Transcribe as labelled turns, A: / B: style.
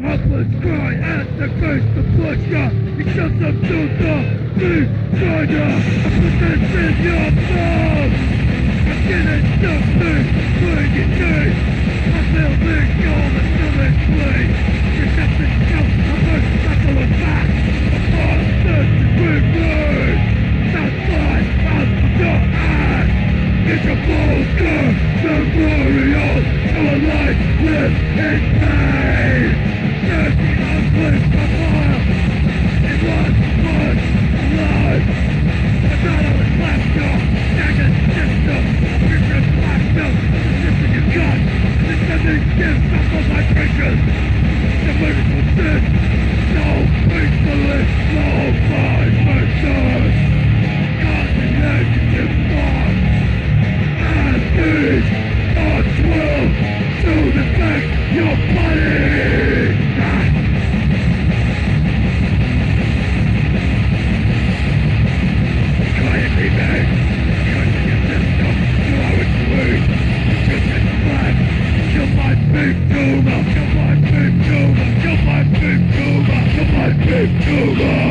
A: Helpless cry at the face of bloodshot He shoves up to the I put this in your mouth I didn't stop me when you need I feel the gold and stomach bleed Resistance comes I'm a suckle of back Upon this with me Outside of your ass It's a memorial of Up on my vibrations Big tumor Kill my big tumor Kill my big tumor Kill my big tumor